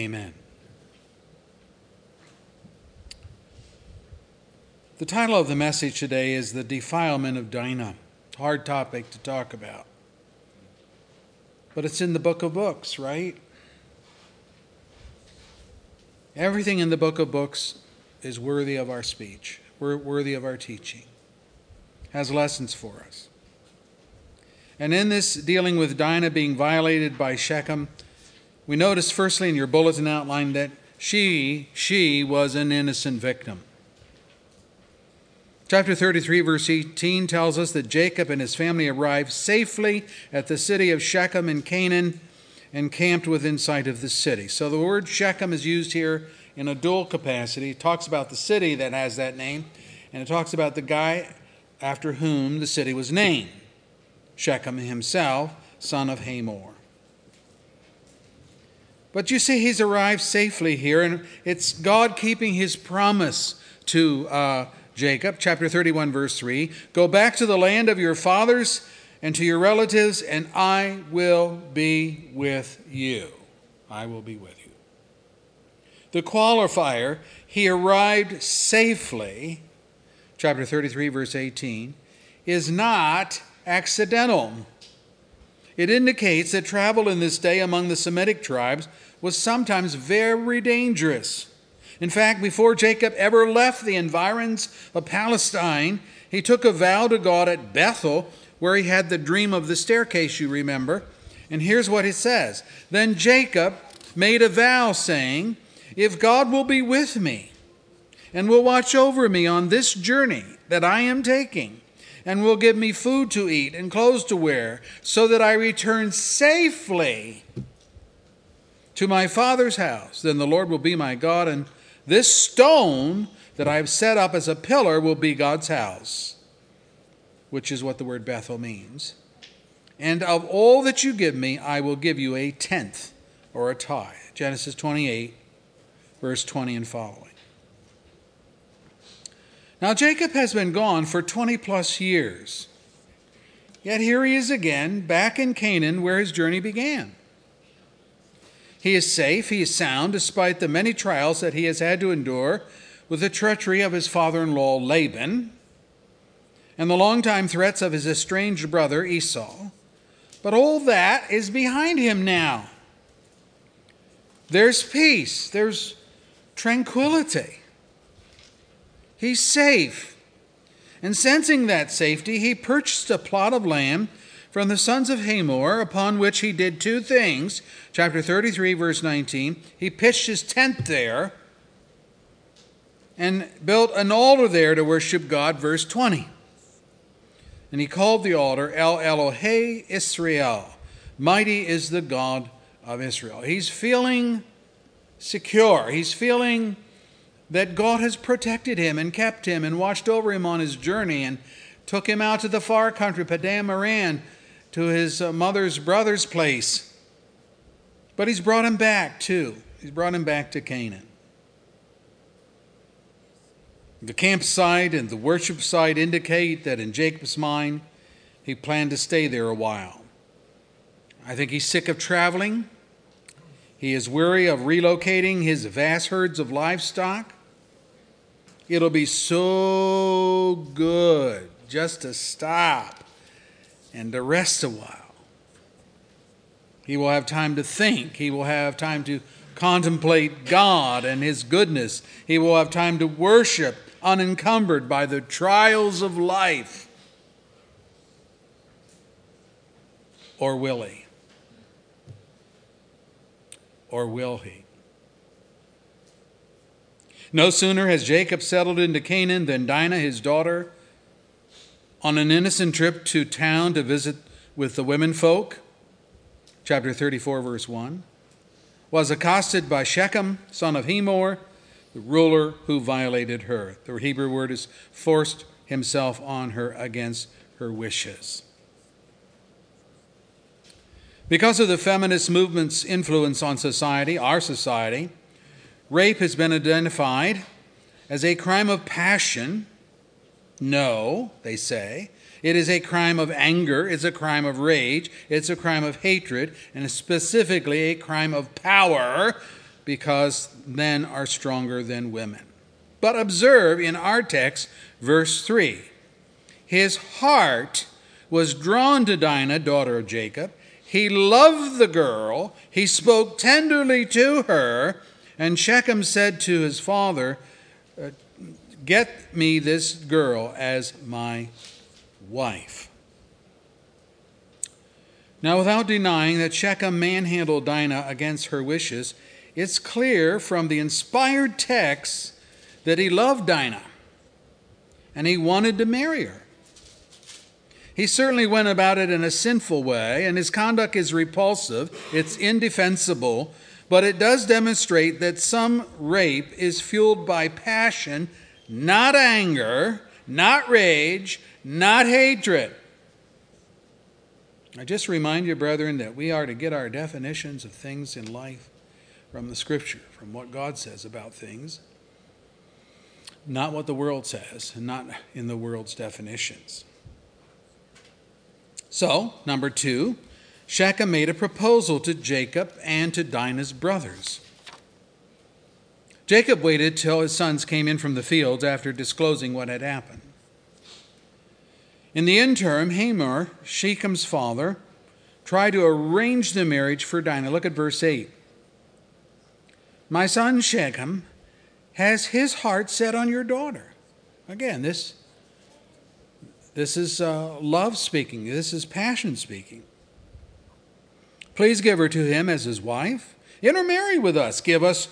Amen. The title of the message today is The Defilement of Dinah. Hard topic to talk about. But it's in the book of books, right? Everything in the book of books is worthy of our speech, worthy of our teaching, has lessons for us. And in this dealing with Dinah being violated by Shechem, we notice firstly in your bulletin outline that she, she was an innocent victim. Chapter 33, verse 18 tells us that Jacob and his family arrived safely at the city of Shechem in Canaan and camped within sight of the city. So the word Shechem is used here in a dual capacity. It talks about the city that has that name, and it talks about the guy after whom the city was named Shechem himself, son of Hamor. But you see, he's arrived safely here, and it's God keeping his promise to. Uh, Jacob, chapter 31, verse 3 Go back to the land of your fathers and to your relatives, and I will be with you. I will be with you. The qualifier, he arrived safely, chapter 33, verse 18, is not accidental. It indicates that travel in this day among the Semitic tribes was sometimes very dangerous. In fact, before Jacob ever left the environs of Palestine, he took a vow to God at Bethel, where he had the dream of the staircase, you remember. And here's what it says Then Jacob made a vow, saying, If God will be with me, and will watch over me on this journey that I am taking, and will give me food to eat and clothes to wear, so that I return safely to my father's house, then the Lord will be my God, and this stone that I have set up as a pillar will be God's house, which is what the word Bethel means. And of all that you give me, I will give you a tenth or a tithe. Genesis 28, verse 20 and following. Now, Jacob has been gone for 20 plus years. Yet here he is again, back in Canaan where his journey began. He is safe, he is sound, despite the many trials that he has had to endure with the treachery of his father in law Laban and the long-time threats of his estranged brother Esau. But all that is behind him now. There's peace, there's tranquility. He's safe. And sensing that safety, he purchased a plot of land from the sons of Hamor, upon which he did two things. Chapter 33, verse 19. He pitched his tent there and built an altar there to worship God, verse 20. And he called the altar El Elohe Israel. Mighty is the God of Israel. He's feeling secure. He's feeling that God has protected him and kept him and watched over him on his journey and took him out to the far country, Padan Aram, to his uh, mother's brother's place. But he's brought him back too. He's brought him back to Canaan. The campsite and the worship site indicate that in Jacob's mind, he planned to stay there a while. I think he's sick of traveling. He is weary of relocating his vast herds of livestock. It'll be so good just to stop and to rest a while. He will have time to think. He will have time to contemplate God and His goodness. He will have time to worship unencumbered by the trials of life. Or will he? Or will he? No sooner has Jacob settled into Canaan than Dinah, his daughter, on an innocent trip to town to visit with the women folk, chapter 34, verse 1, was accosted by Shechem, son of Hamor, the ruler who violated her. The Hebrew word is forced himself on her against her wishes. Because of the feminist movement's influence on society, our society, rape has been identified as a crime of passion no, they say. It is a crime of anger, it's a crime of rage, it's a crime of hatred, and specifically a crime of power because men are stronger than women. But observe in our text, verse 3 his heart was drawn to Dinah, daughter of Jacob. He loved the girl. He spoke tenderly to her. And Shechem said to his father, uh, Get me this girl as my wife. Now, without denying that Shechem manhandled Dinah against her wishes, it's clear from the inspired text that he loved Dinah and he wanted to marry her. He certainly went about it in a sinful way, and his conduct is repulsive, it's indefensible, but it does demonstrate that some rape is fueled by passion, not anger, not rage, not hatred. I just remind you, brethren, that we are to get our definitions of things in life from the Scripture, from what God says about things, not what the world says, and not in the world's definitions. So, number two, Shechem made a proposal to Jacob and to Dinah's brothers. Jacob waited till his sons came in from the fields after disclosing what had happened. In the interim, Hamor, Shechem's father, tried to arrange the marriage for Dinah. Look at verse 8. My son Shechem has his heart set on your daughter. Again, this this is uh, love speaking. This is passion speaking. Please give her to him as his wife. Intermarry with us. Give us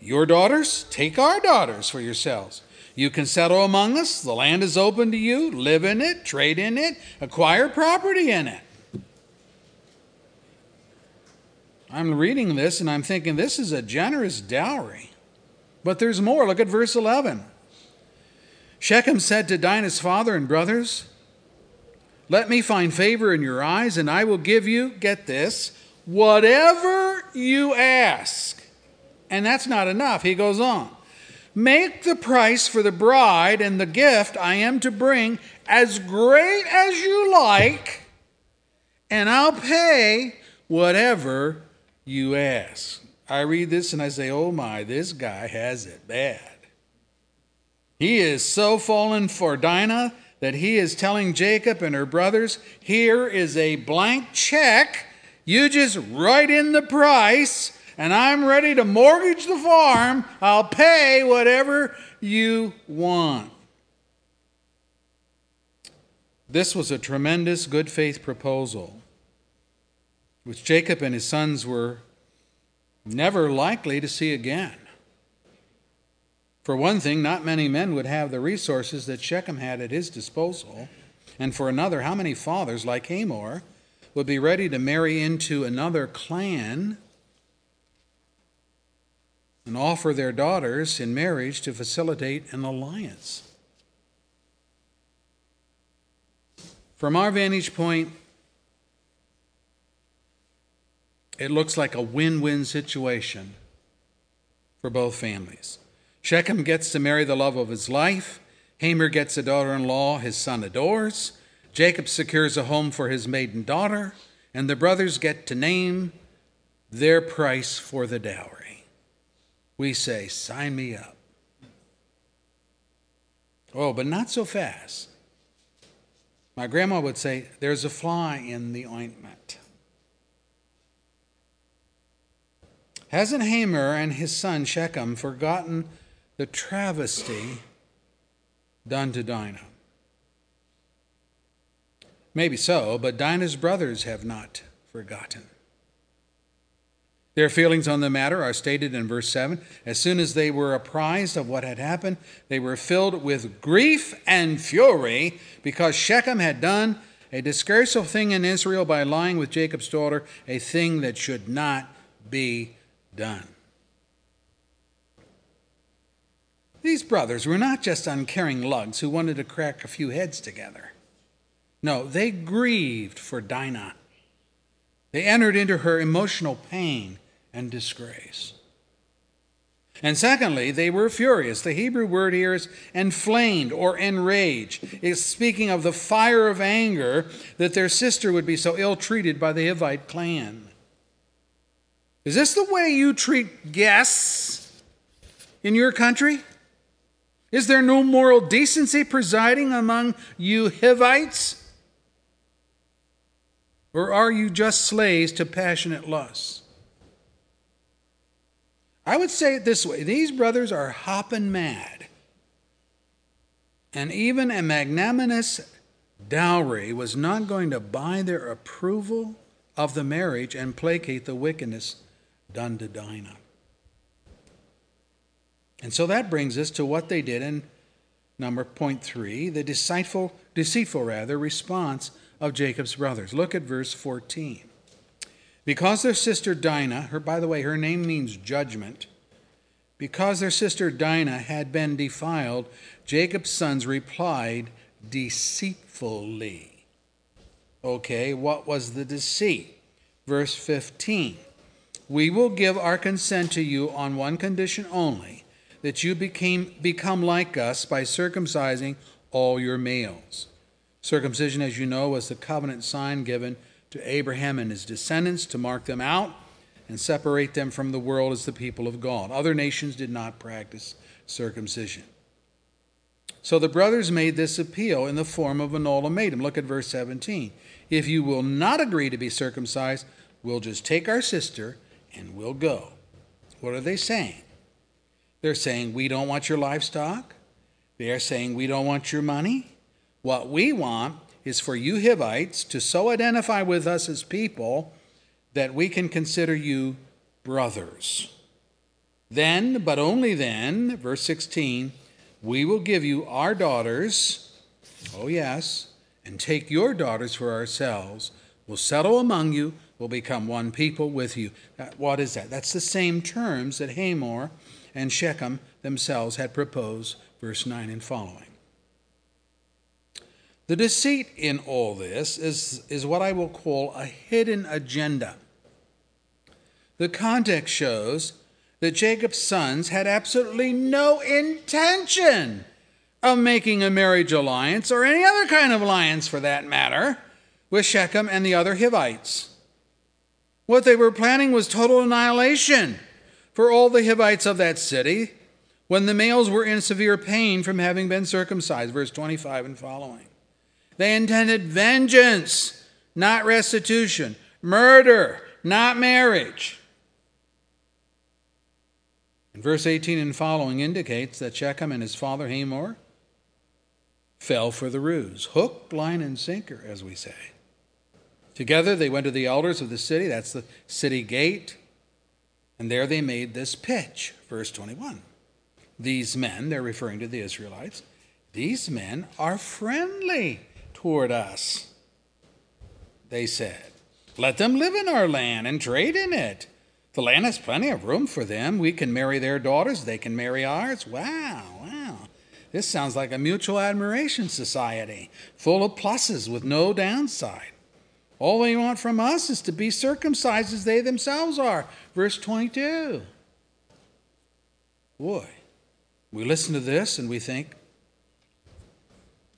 your daughters. Take our daughters for yourselves. You can settle among us. The land is open to you. Live in it, trade in it, acquire property in it. I'm reading this and I'm thinking this is a generous dowry. But there's more. Look at verse 11. Shechem said to Dinah's father and brothers, Let me find favor in your eyes, and I will give you, get this, whatever you ask. And that's not enough. He goes on. Make the price for the bride and the gift I am to bring as great as you like, and I'll pay whatever you ask. I read this and I say, oh my, this guy has it bad. He is so fallen for Dinah that he is telling Jacob and her brothers, Here is a blank check. You just write in the price, and I'm ready to mortgage the farm. I'll pay whatever you want. This was a tremendous good faith proposal, which Jacob and his sons were never likely to see again. For one thing, not many men would have the resources that Shechem had at his disposal. And for another, how many fathers like Hamor would be ready to marry into another clan and offer their daughters in marriage to facilitate an alliance? From our vantage point, it looks like a win win situation for both families. Shechem gets to marry the love of his life. Hamor gets a daughter in law his son adores. Jacob secures a home for his maiden daughter. And the brothers get to name their price for the dowry. We say, Sign me up. Oh, but not so fast. My grandma would say, There's a fly in the ointment. Hasn't Hamor and his son Shechem forgotten the travesty done to Dinah. Maybe so, but Dinah's brothers have not forgotten. Their feelings on the matter are stated in verse 7. As soon as they were apprised of what had happened, they were filled with grief and fury because Shechem had done a disgraceful thing in Israel by lying with Jacob's daughter, a thing that should not be done. These brothers were not just uncaring lugs who wanted to crack a few heads together. No, they grieved for Dinah. They entered into her emotional pain and disgrace. And secondly, they were furious. The Hebrew word here is enflamed or enraged. It's speaking of the fire of anger that their sister would be so ill treated by the Hivite clan. Is this the way you treat guests in your country? Is there no moral decency presiding among you Hivites? Or are you just slaves to passionate lusts? I would say it this way these brothers are hopping mad. And even a magnanimous dowry was not going to buy their approval of the marriage and placate the wickedness done to Dinah. And so that brings us to what they did in number point three, the deceitful, deceitful rather, response of Jacob's brothers. Look at verse 14. Because their sister Dinah, her by the way, her name means judgment. Because their sister Dinah had been defiled, Jacob's sons replied deceitfully. Okay, what was the deceit? Verse 15 We will give our consent to you on one condition only that you became, become like us by circumcising all your males. Circumcision, as you know, was the covenant sign given to Abraham and his descendants to mark them out and separate them from the world as the people of God. Other nations did not practice circumcision. So the brothers made this appeal in the form of an ultimatum. Look at verse 17. If you will not agree to be circumcised, we'll just take our sister and we'll go. What are they saying? They're saying, We don't want your livestock. They are saying, We don't want your money. What we want is for you Hivites to so identify with us as people that we can consider you brothers. Then, but only then, verse 16, we will give you our daughters, oh yes, and take your daughters for ourselves. We'll settle among you, we'll become one people with you. What is that? That's the same terms that Hamor and Shechem themselves had proposed, verse 9 and following. The deceit in all this is, is what I will call a hidden agenda. The context shows that Jacob's sons had absolutely no intention of making a marriage alliance, or any other kind of alliance for that matter, with Shechem and the other Hivites. What they were planning was total annihilation for all the Hivites of that city when the males were in severe pain from having been circumcised. Verse 25 and following. They intended vengeance, not restitution, murder, not marriage. And verse 18 and following indicates that Shechem and his father Hamor fell for the ruse. Hook, line, and sinker, as we say. Together they went to the elders of the city, that's the city gate, and there they made this pitch. Verse 21. These men, they're referring to the Israelites, these men are friendly toward us. They said, Let them live in our land and trade in it. The land has plenty of room for them. We can marry their daughters, they can marry ours. Wow, wow. This sounds like a mutual admiration society, full of pluses with no downside. All they want from us is to be circumcised as they themselves are. Verse 22. Boy, we listen to this and we think,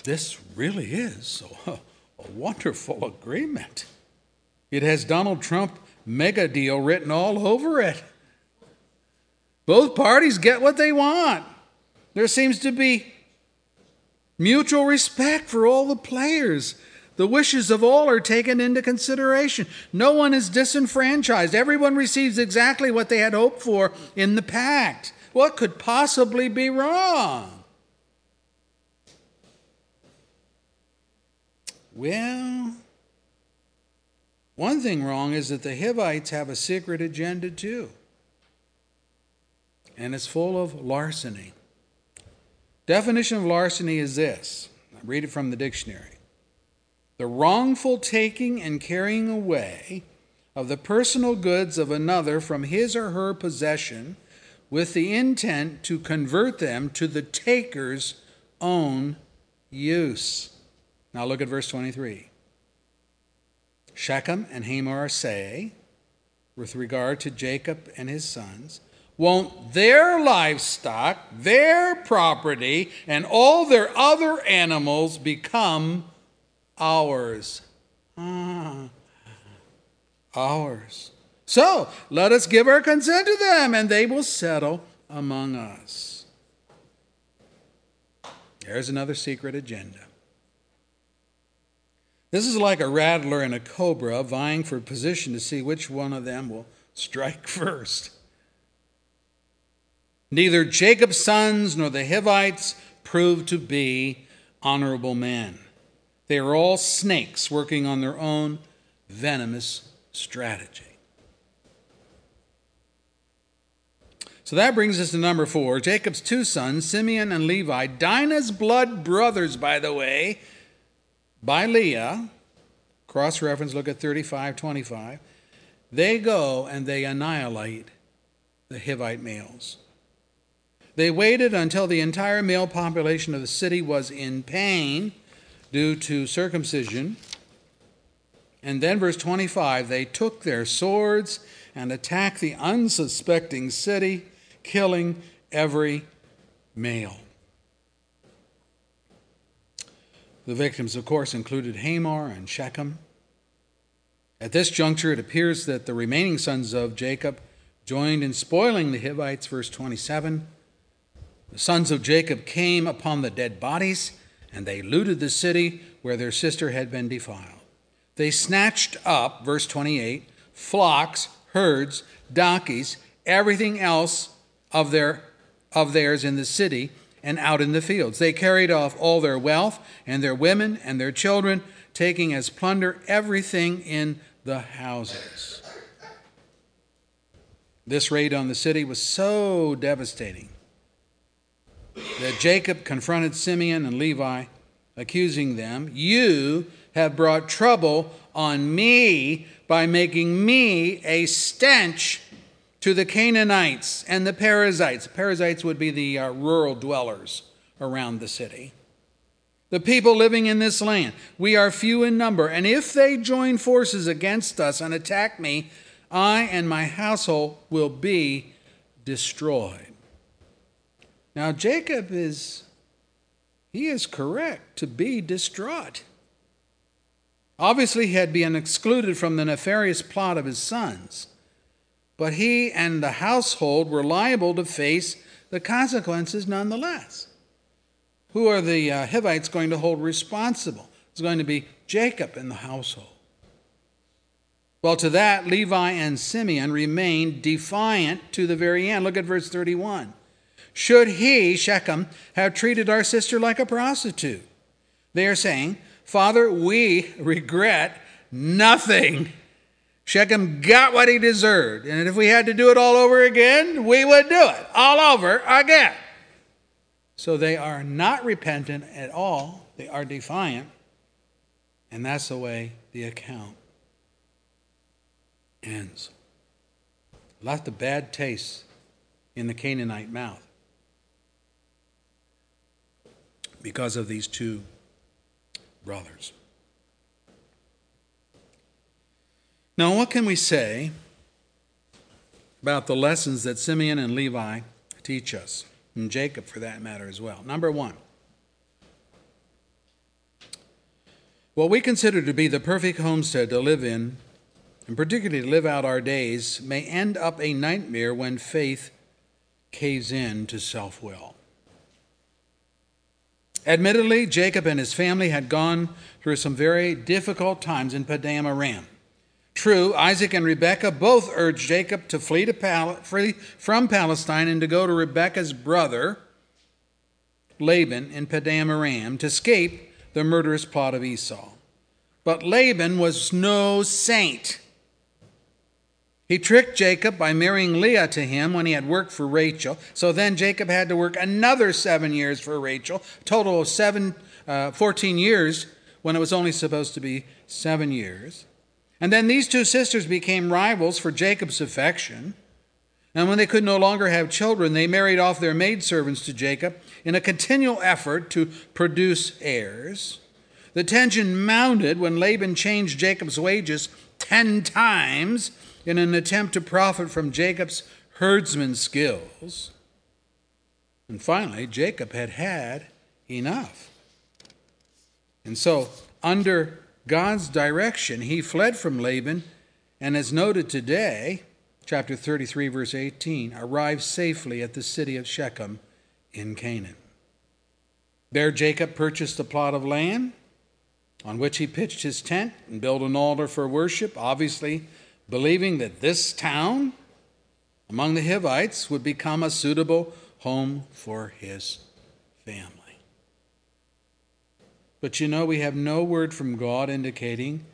this really is a, a wonderful agreement. It has Donald Trump mega deal written all over it. Both parties get what they want. There seems to be mutual respect for all the players. The wishes of all are taken into consideration. No one is disenfranchised. Everyone receives exactly what they had hoped for in the pact. What could possibly be wrong? Well, one thing wrong is that the Hivites have a secret agenda too, and it's full of larceny. Definition of larceny is this I read it from the dictionary the wrongful taking and carrying away of the personal goods of another from his or her possession with the intent to convert them to the taker's own use. Now look at verse 23. Shechem and Hamor say, with regard to Jacob and his sons, won't their livestock, their property, and all their other animals become ours. Ah, ours. So let us give our consent to them, and they will settle among us. There's another secret agenda. This is like a rattler and a cobra vying for position to see which one of them will strike first. Neither Jacob's sons nor the Hivites proved to be honorable men. They are all snakes working on their own venomous strategy. So that brings us to number four Jacob's two sons, Simeon and Levi, Dinah's blood brothers, by the way, by Leah. Cross reference, look at 35 25. They go and they annihilate the Hivite males. They waited until the entire male population of the city was in pain due to circumcision. And then, verse 25, they took their swords and attacked the unsuspecting city, killing every male. The victims, of course, included Hamor and Shechem. At this juncture, it appears that the remaining sons of Jacob joined in spoiling the Hivites, verse 27. The sons of Jacob came upon the dead bodies, and they looted the city where their sister had been defiled. They snatched up, verse 28, flocks, herds, donkeys, everything else of, their, of theirs in the city and out in the fields. They carried off all their wealth and their women and their children, taking as plunder everything in the houses. This raid on the city was so devastating that Jacob confronted Simeon and Levi, accusing them, You have brought trouble on me by making me a stench to the Canaanites and the Perizzites. Perizzites would be the uh, rural dwellers around the city. The people living in this land. We are few in number, and if they join forces against us and attack me, I and my household will be destroyed. Now, Jacob is, he is correct to be distraught. Obviously, he had been excluded from the nefarious plot of his sons, but he and the household were liable to face the consequences nonetheless. Who are the uh, Hivites going to hold responsible? It's going to be Jacob and the household. Well, to that, Levi and Simeon remained defiant to the very end. Look at verse 31. Should he, Shechem, have treated our sister like a prostitute? They are saying, Father, we regret nothing. Shechem got what he deserved. And if we had to do it all over again, we would do it all over again. So they are not repentant at all, they are defiant. And that's the way the account ends. Left a bad taste in the Canaanite mouth. Because of these two brothers. Now, what can we say about the lessons that Simeon and Levi teach us, and Jacob for that matter as well? Number one, what we consider to be the perfect homestead to live in, and particularly to live out our days, may end up a nightmare when faith caves in to self will. Admittedly, Jacob and his family had gone through some very difficult times in Padan Aram. True, Isaac and Rebekah both urged Jacob to flee, to Pal- flee from Palestine and to go to Rebekah's brother, Laban, in Padan Aram to escape the murderous plot of Esau. But Laban was no saint. He tricked Jacob by marrying Leah to him when he had worked for Rachel. So then Jacob had to work another seven years for Rachel, total of seven, uh, 14 years when it was only supposed to be seven years. And then these two sisters became rivals for Jacob's affection. And when they could no longer have children, they married off their maidservants to Jacob in a continual effort to produce heirs. The tension mounted when Laban changed Jacob's wages ten times in an attempt to profit from Jacob's herdsman skills. And finally, Jacob had had enough. And so, under God's direction, he fled from Laban and as noted today, chapter 33, verse 18, arrived safely at the city of Shechem in Canaan. There, Jacob purchased a plot of land on which he pitched his tent and built an altar for worship, obviously believing that this town among the Hivites would become a suitable home for his family. But you know, we have no word from God indicating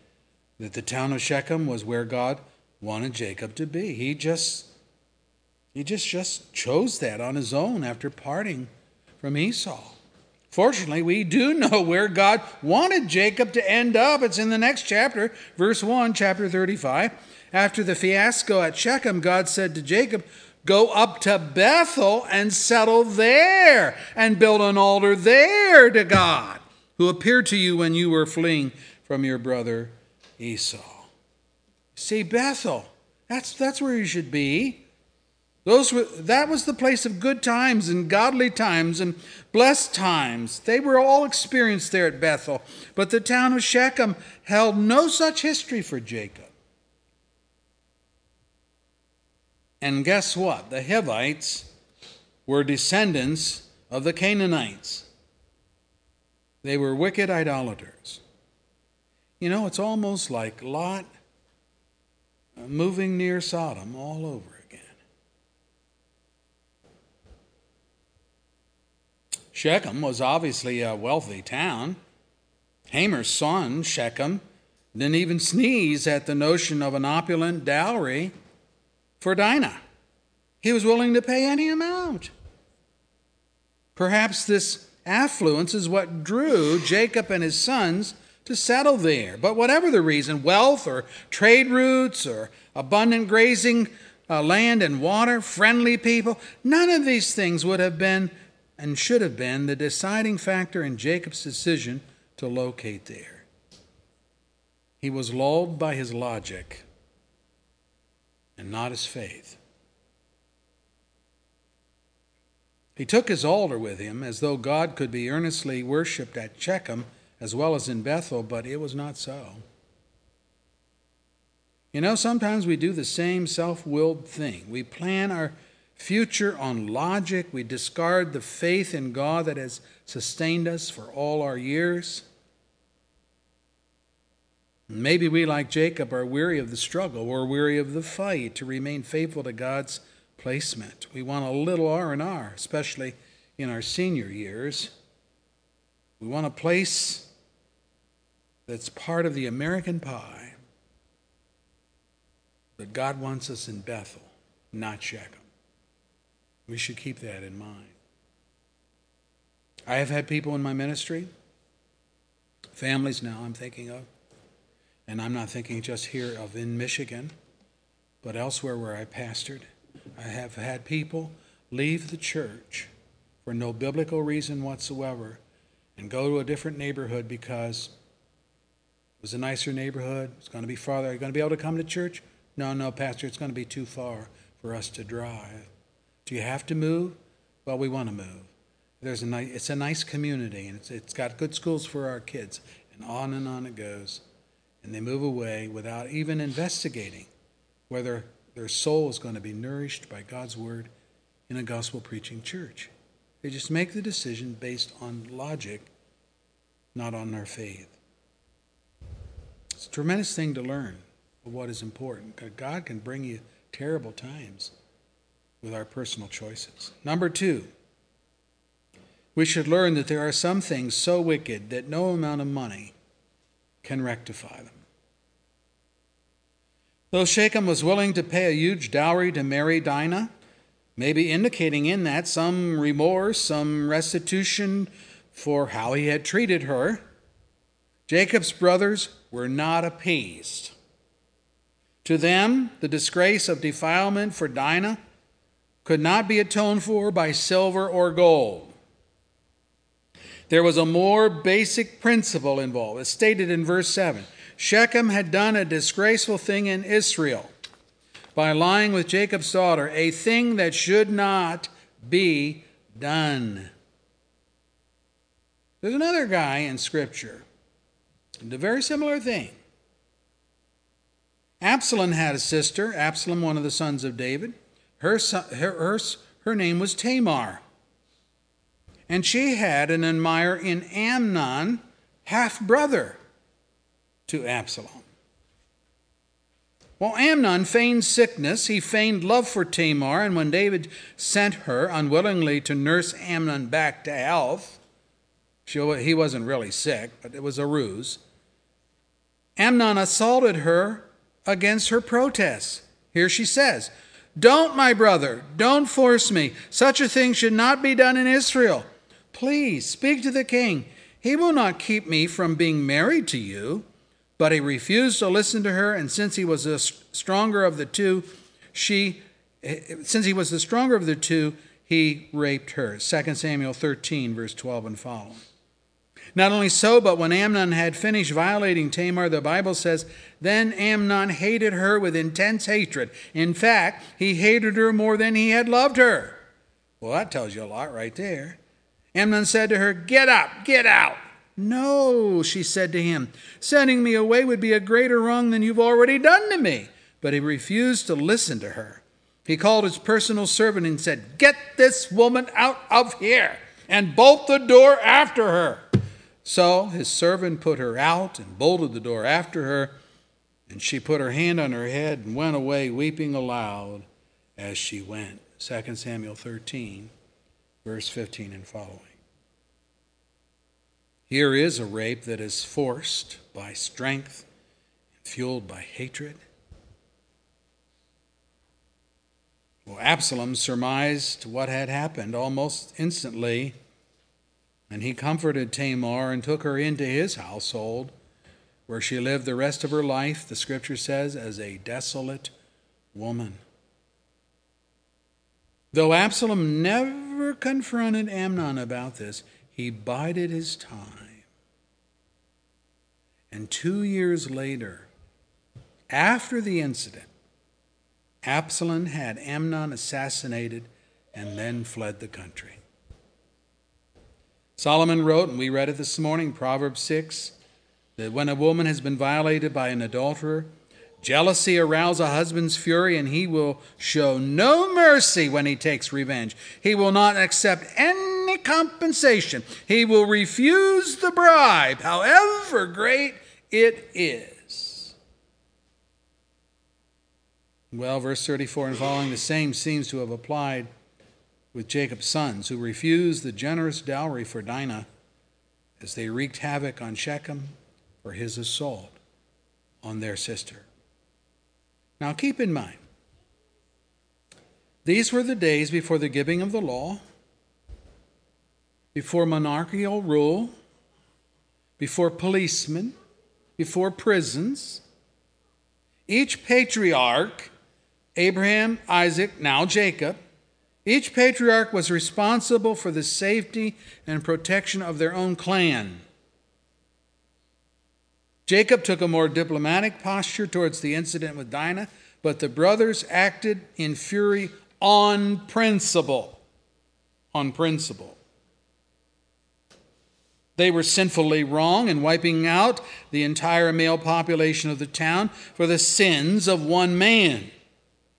that the town of Shechem was where God wanted Jacob to be. He just he just just chose that on his own after parting from Esau. Fortunately, we do know where God wanted Jacob to end up. It's in the next chapter, verse 1, chapter 35. After the fiasco at Shechem, God said to Jacob, Go up to Bethel and settle there and build an altar there to God, who appeared to you when you were fleeing from your brother Esau. See, Bethel, that's, that's where you should be. Those were, that was the place of good times and godly times and blessed times. They were all experienced there at Bethel. But the town of Shechem held no such history for Jacob. And guess what? The Hivites were descendants of the Canaanites. They were wicked idolaters. You know, it's almost like Lot uh, moving near Sodom all over. Again. Shechem was obviously a wealthy town. Hamor's son, Shechem, didn't even sneeze at the notion of an opulent dowry for Dinah. He was willing to pay any amount. Perhaps this affluence is what drew Jacob and his sons to settle there. But whatever the reason, wealth or trade routes or abundant grazing uh, land and water, friendly people, none of these things would have been and should have been the deciding factor in Jacob's decision to locate there. He was lulled by his logic and not his faith. He took his altar with him as though God could be earnestly worshiped at Shechem as well as in Bethel, but it was not so. You know, sometimes we do the same self willed thing. We plan our future on logic. We discard the faith in God that has sustained us for all our years. Maybe we, like Jacob, are weary of the struggle We're weary of the fight to remain faithful to God's placement. We want a little R&R, especially in our senior years. We want a place that's part of the American pie. But God wants us in Bethel, not Shechem. We should keep that in mind. I have had people in my ministry, families now I'm thinking of, and I'm not thinking just here of in Michigan, but elsewhere where I pastored. I have had people leave the church for no biblical reason whatsoever and go to a different neighborhood because it was a nicer neighborhood. It's going to be farther. Are you going to be able to come to church? No, no, Pastor, it's going to be too far for us to drive. Do you have to move? Well, we want to move. There's a nice, it's a nice community, and it's, it's got good schools for our kids, and on and on it goes. And they move away without even investigating whether their soul is going to be nourished by God's word in a gospel preaching church. They just make the decision based on logic, not on their faith. It's a tremendous thing to learn what is important. God can bring you terrible times with our personal choices. Number two, we should learn that there are some things so wicked that no amount of money can rectify them. Though Shechem was willing to pay a huge dowry to marry Dinah, maybe indicating in that some remorse, some restitution for how he had treated her, Jacob's brothers were not appeased. To them, the disgrace of defilement for Dinah could not be atoned for by silver or gold. There was a more basic principle involved. It's stated in verse 7. Shechem had done a disgraceful thing in Israel by lying with Jacob's daughter, a thing that should not be done. There's another guy in Scripture, did a very similar thing. Absalom had a sister, Absalom, one of the sons of David. Her, son, her, her, her name was Tamar. And she had an admirer in Amnon, half brother to Absalom. Well, Amnon feigned sickness. He feigned love for Tamar, and when David sent her unwillingly to nurse Amnon back to health, she, he wasn't really sick, but it was a ruse. Amnon assaulted her against her protests. Here she says, Don't, my brother, don't force me. Such a thing should not be done in Israel. Please speak to the king. He will not keep me from being married to you. But he refused to listen to her, and since he was the stronger of the two, she eh, eh, since he was the stronger of the two, he raped her. 2 Samuel 13, verse 12 and following. Not only so, but when Amnon had finished violating Tamar, the Bible says, then Amnon hated her with intense hatred. In fact, he hated her more than he had loved her. Well, that tells you a lot right there. Amnon said to her, Get up, get out. No, she said to him, sending me away would be a greater wrong than you've already done to me. But he refused to listen to her. He called his personal servant and said, Get this woman out of here and bolt the door after her. So his servant put her out and bolted the door after her, and she put her hand on her head and went away weeping aloud as she went. 2 Samuel 13, verse 15 and following. Here is a rape that is forced by strength and fueled by hatred. Well, Absalom surmised what had happened almost instantly and he comforted Tamar and took her into his household, where she lived the rest of her life, the scripture says, as a desolate woman. Though Absalom never confronted Amnon about this, he bided his time. And two years later, after the incident, Absalom had Amnon assassinated and then fled the country. Solomon wrote, and we read it this morning, Proverbs 6, that when a woman has been violated by an adulterer, jealousy arouses a husband's fury, and he will show no mercy when he takes revenge. He will not accept any compensation. He will refuse the bribe, however great it is. Well, verse 34 and following, the same seems to have applied with Jacob's sons, who refused the generous dowry for Dinah as they wreaked havoc on Shechem for his assault on their sister. Now keep in mind, these were the days before the giving of the law, before monarchical rule, before policemen, before prisons. Each patriarch, Abraham, Isaac, now Jacob, each patriarch was responsible for the safety and protection of their own clan. Jacob took a more diplomatic posture towards the incident with Dinah, but the brothers acted in fury on principle. On principle. They were sinfully wrong in wiping out the entire male population of the town for the sins of one man.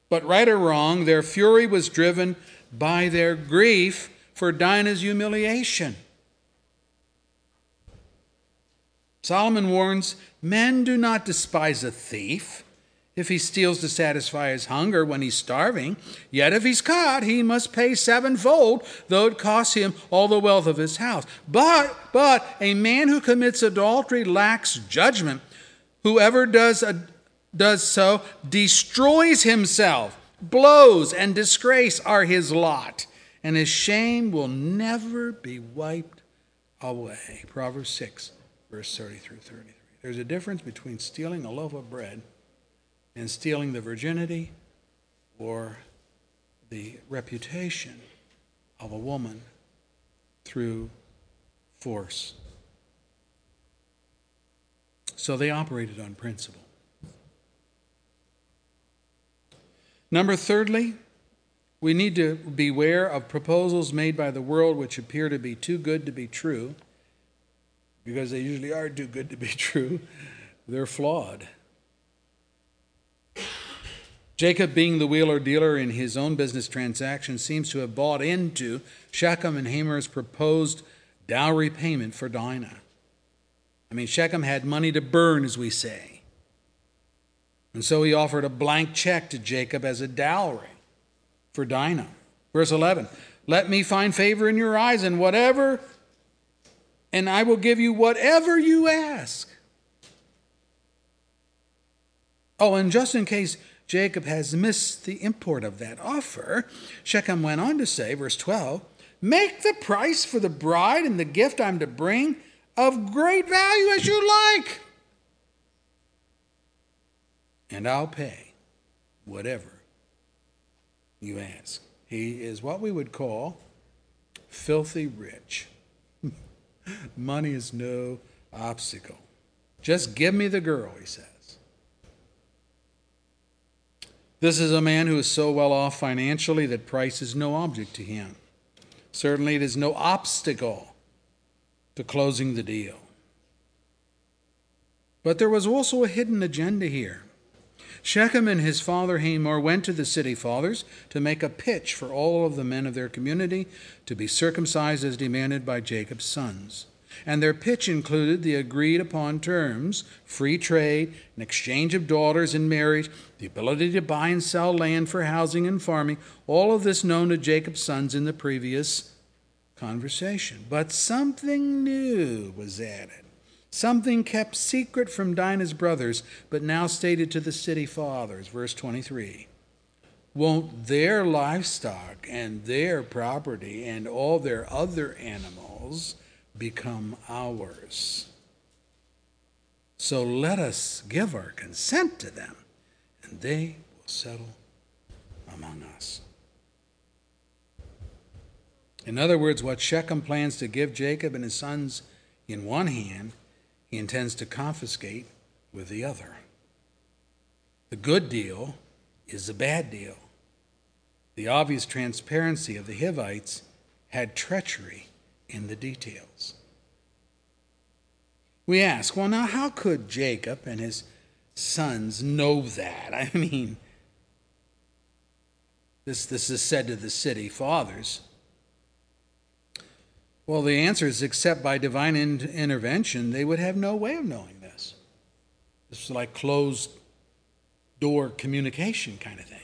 But right or wrong, their fury was driven by their grief for Dinah's humiliation. Solomon warns men do not despise a thief if he steals to satisfy his hunger when he's starving. Yet if he's caught, he must pay sevenfold, though it costs him all the wealth of his house. But, but a man who commits adultery lacks judgment. Whoever does, a, does so destroys himself. Blows and disgrace are his lot, and his shame will never be wiped away. Proverbs 6, verse 30 through 33. There's a difference between stealing a loaf of bread and stealing the virginity or the reputation of a woman through force. So they operated on principle. Number thirdly, we need to beware of proposals made by the world which appear to be too good to be true, because they usually are too good to be true. They're flawed. Jacob, being the wheeler dealer in his own business transaction, seems to have bought into Shechem and Hamor's proposed dowry payment for Dinah. I mean, Shechem had money to burn, as we say. And so he offered a blank check to Jacob as a dowry for Dinah. Verse 11 Let me find favor in your eyes, and whatever, and I will give you whatever you ask. Oh, and just in case Jacob has missed the import of that offer. Shechem went on to say, verse 12, Make the price for the bride and the gift I'm to bring of great value as you like, and I'll pay whatever you ask. He is what we would call filthy rich. Money is no obstacle. Just give me the girl, he said. This is a man who is so well off financially that price is no object to him. Certainly, it is no obstacle to closing the deal. But there was also a hidden agenda here. Shechem and his father Hamor went to the city fathers to make a pitch for all of the men of their community to be circumcised as demanded by Jacob's sons and their pitch included the agreed upon terms free trade, an exchange of daughters in marriage, the ability to buy and sell land for housing and farming, all of this known to Jacob's sons in the previous conversation. But something new was added. Something kept secret from Dinah's brothers, but now stated to the city fathers. Verse 23 Won't their livestock and their property and all their other animals become ours. So let us give our consent to them, and they will settle among us. In other words, what Shechem plans to give Jacob and his sons in one hand, he intends to confiscate with the other. The good deal is the bad deal. The obvious transparency of the Hivites had treachery in the details. We ask, well, now, how could Jacob and his sons know that? I mean, this, this is said to the city fathers. Well, the answer is except by divine in- intervention, they would have no way of knowing this. This is like closed door communication kind of thing.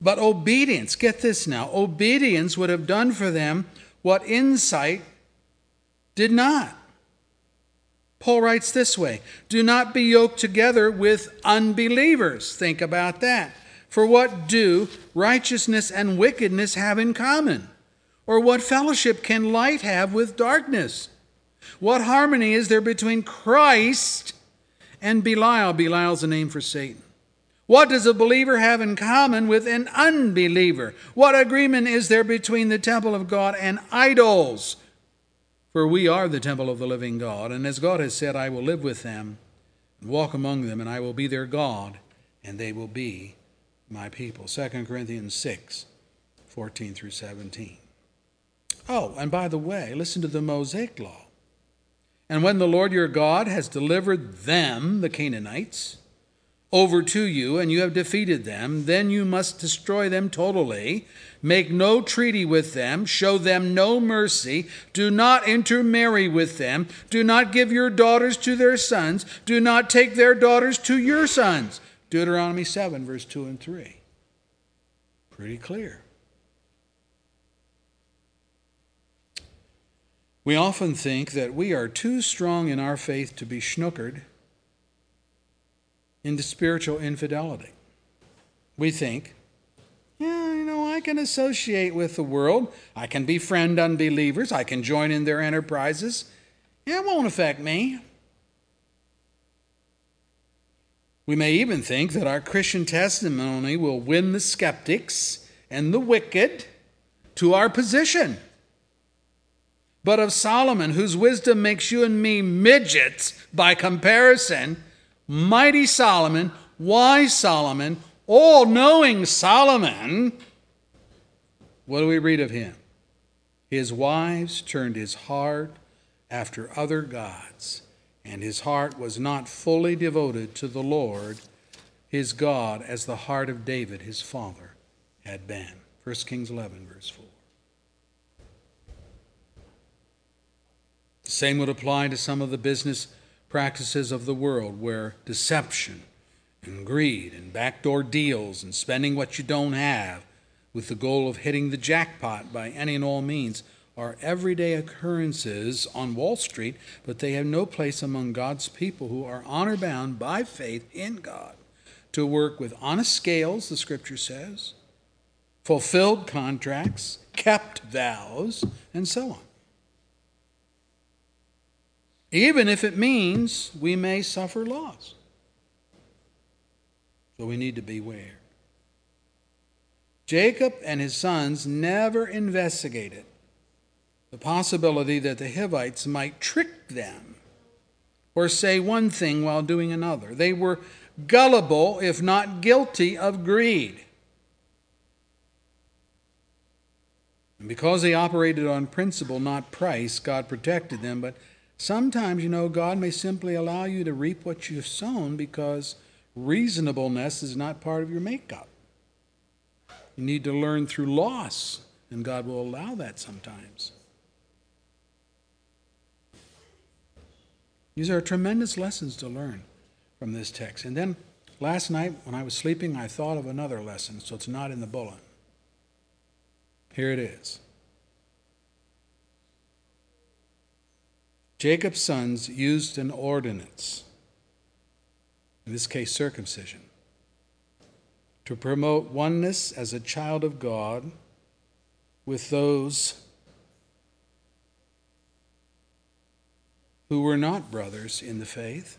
But obedience, get this now, obedience would have done for them what insight did not. Paul writes this way Do not be yoked together with unbelievers. Think about that. For what do righteousness and wickedness have in common? Or what fellowship can light have with darkness? What harmony is there between Christ and Belial? Belial's a name for Satan. What does a believer have in common with an unbeliever? What agreement is there between the temple of God and idols? For we are the temple of the living God, and as God has said, I will live with them and walk among them, and I will be their God, and they will be my people. 2 Corinthians 6 14 through 17. Oh, and by the way, listen to the Mosaic law. And when the Lord your God has delivered them, the Canaanites, over to you and you have defeated them, then you must destroy them totally. Make no treaty with them, show them no mercy, do not intermarry with them, do not give your daughters to their sons, do not take their daughters to your sons. Deuteronomy 7, verse 2 and 3. Pretty clear. We often think that we are too strong in our faith to be snookered into spiritual infidelity. We think, yeah, you know, I can associate with the world. I can befriend unbelievers. I can join in their enterprises. It won't affect me. We may even think that our Christian testimony will win the skeptics and the wicked to our position. But of Solomon, whose wisdom makes you and me midgets by comparison, mighty Solomon, wise Solomon, all knowing Solomon, what do we read of him? His wives turned his heart after other gods, and his heart was not fully devoted to the Lord his God as the heart of David, his father, had been. 1 Kings 11, verse 4. The same would apply to some of the business practices of the world where deception and greed and backdoor deals and spending what you don't have with the goal of hitting the jackpot by any and all means are everyday occurrences on Wall Street, but they have no place among God's people who are honor bound by faith in God to work with honest scales, the scripture says, fulfilled contracts, kept vows, and so on. Even if it means we may suffer loss. So we need to beware. Jacob and his sons never investigated the possibility that the Hivites might trick them or say one thing while doing another. They were gullible, if not guilty, of greed. And because they operated on principle, not price, God protected them. But sometimes, you know, God may simply allow you to reap what you've sown because reasonableness is not part of your makeup. You need to learn through loss, and God will allow that sometimes. These are tremendous lessons to learn from this text. And then last night, when I was sleeping, I thought of another lesson, so it's not in the bulletin. Here it is Jacob's sons used an ordinance, in this case, circumcision, to promote oneness as a child of God with those who were not brothers in the faith,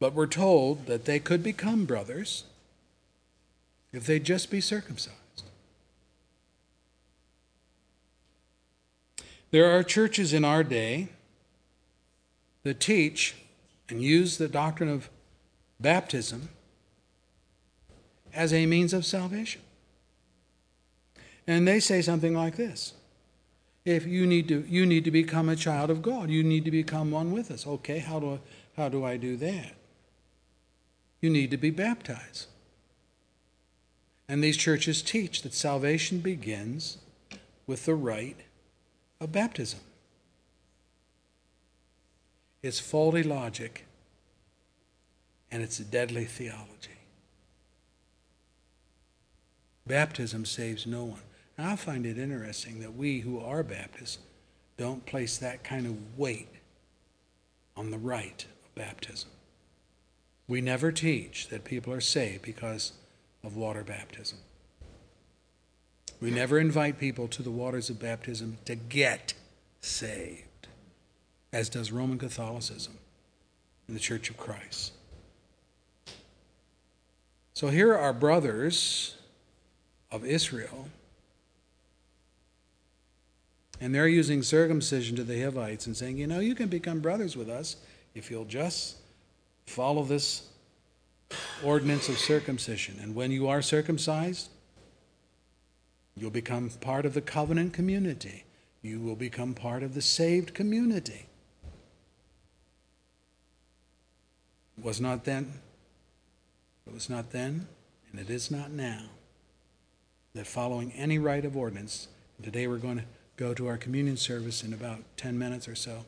but were told that they could become brothers if they'd just be circumcised. There are churches in our day that teach and use the doctrine of baptism as a means of salvation. And they say something like this if you need to you need to become a child of God, you need to become one with us. Okay, how do I, how do I do that? You need to be baptized. And these churches teach that salvation begins with the rite of baptism. It's faulty logic and it's a deadly theology. Baptism saves no one. I find it interesting that we who are Baptists don't place that kind of weight on the rite of baptism. We never teach that people are saved because of water baptism. We never invite people to the waters of baptism to get saved, as does Roman Catholicism and the Church of Christ. So here are brothers of Israel, and they're using circumcision to the Hivites and saying, you know, you can become brothers with us if you'll just follow this ordinance of circumcision. And when you are circumcised, You'll become part of the covenant community. You will become part of the saved community. It was not then, it was not then, and it is not now, that following any rite of ordinance, today we're going to go to our communion service in about 10 minutes or so.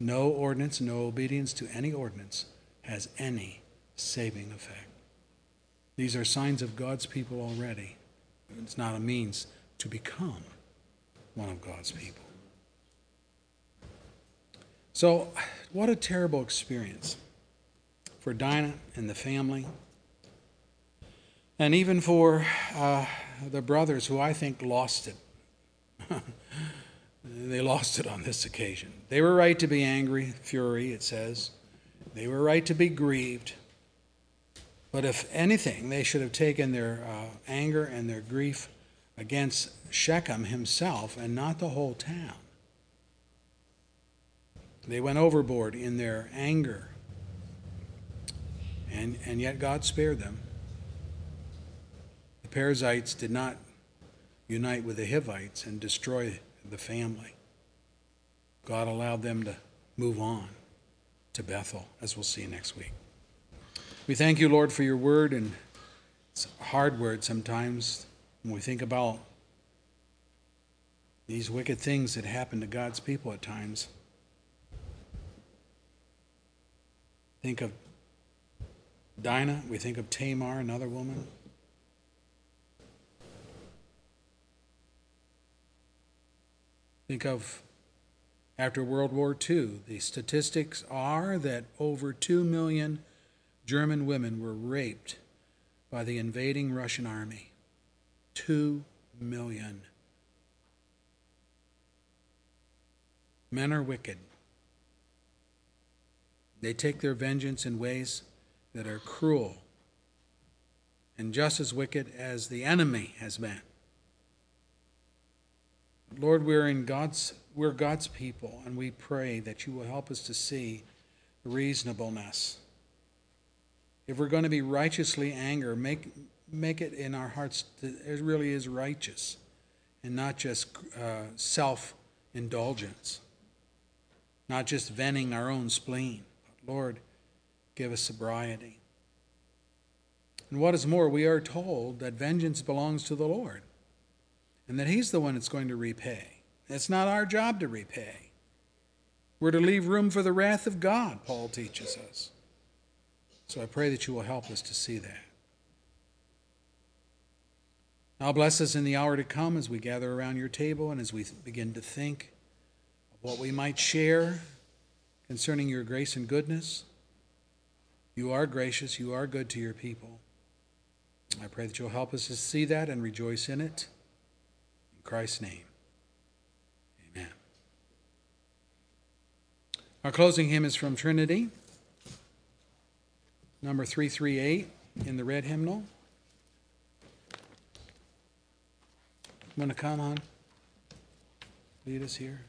No ordinance, no obedience to any ordinance has any saving effect. These are signs of God's people already. It's not a means to become one of God's people. So, what a terrible experience for Dinah and the family, and even for uh, the brothers who I think lost it. they lost it on this occasion. They were right to be angry, fury, it says. They were right to be grieved. But if anything, they should have taken their uh, anger and their grief against Shechem himself and not the whole town. They went overboard in their anger. And, and yet God spared them. The Perizzites did not unite with the Hivites and destroy the family. God allowed them to move on to Bethel, as we'll see next week. We thank you, Lord, for your word, and it's a hard word sometimes when we think about these wicked things that happen to God's people at times. Think of Dinah, we think of Tamar, another woman. Think of after World War II, the statistics are that over 2 million German women were raped by the invading Russian army. 2 million. Men are wicked. They take their vengeance in ways that are cruel and just as wicked as the enemy has been. Lord, we're in God's we're God's people, and we pray that you will help us to see reasonableness. If we're going to be righteously angry, make make it in our hearts that it really is righteous, and not just uh, self indulgence, not just venting our own spleen. But Lord, give us sobriety. And what is more, we are told that vengeance belongs to the Lord and that He's the one that's going to repay. It's not our job to repay. We're to leave room for the wrath of God, Paul teaches us. So I pray that you will help us to see that. Now bless us in the hour to come as we gather around your table and as we begin to think of what we might share concerning your grace and goodness. You are gracious, you are good to your people. I pray that you'll help us to see that and rejoice in it. In Christ's name. Amen. Our closing hymn is from Trinity, number 338 in the red hymnal. Want to come on? Lead us here.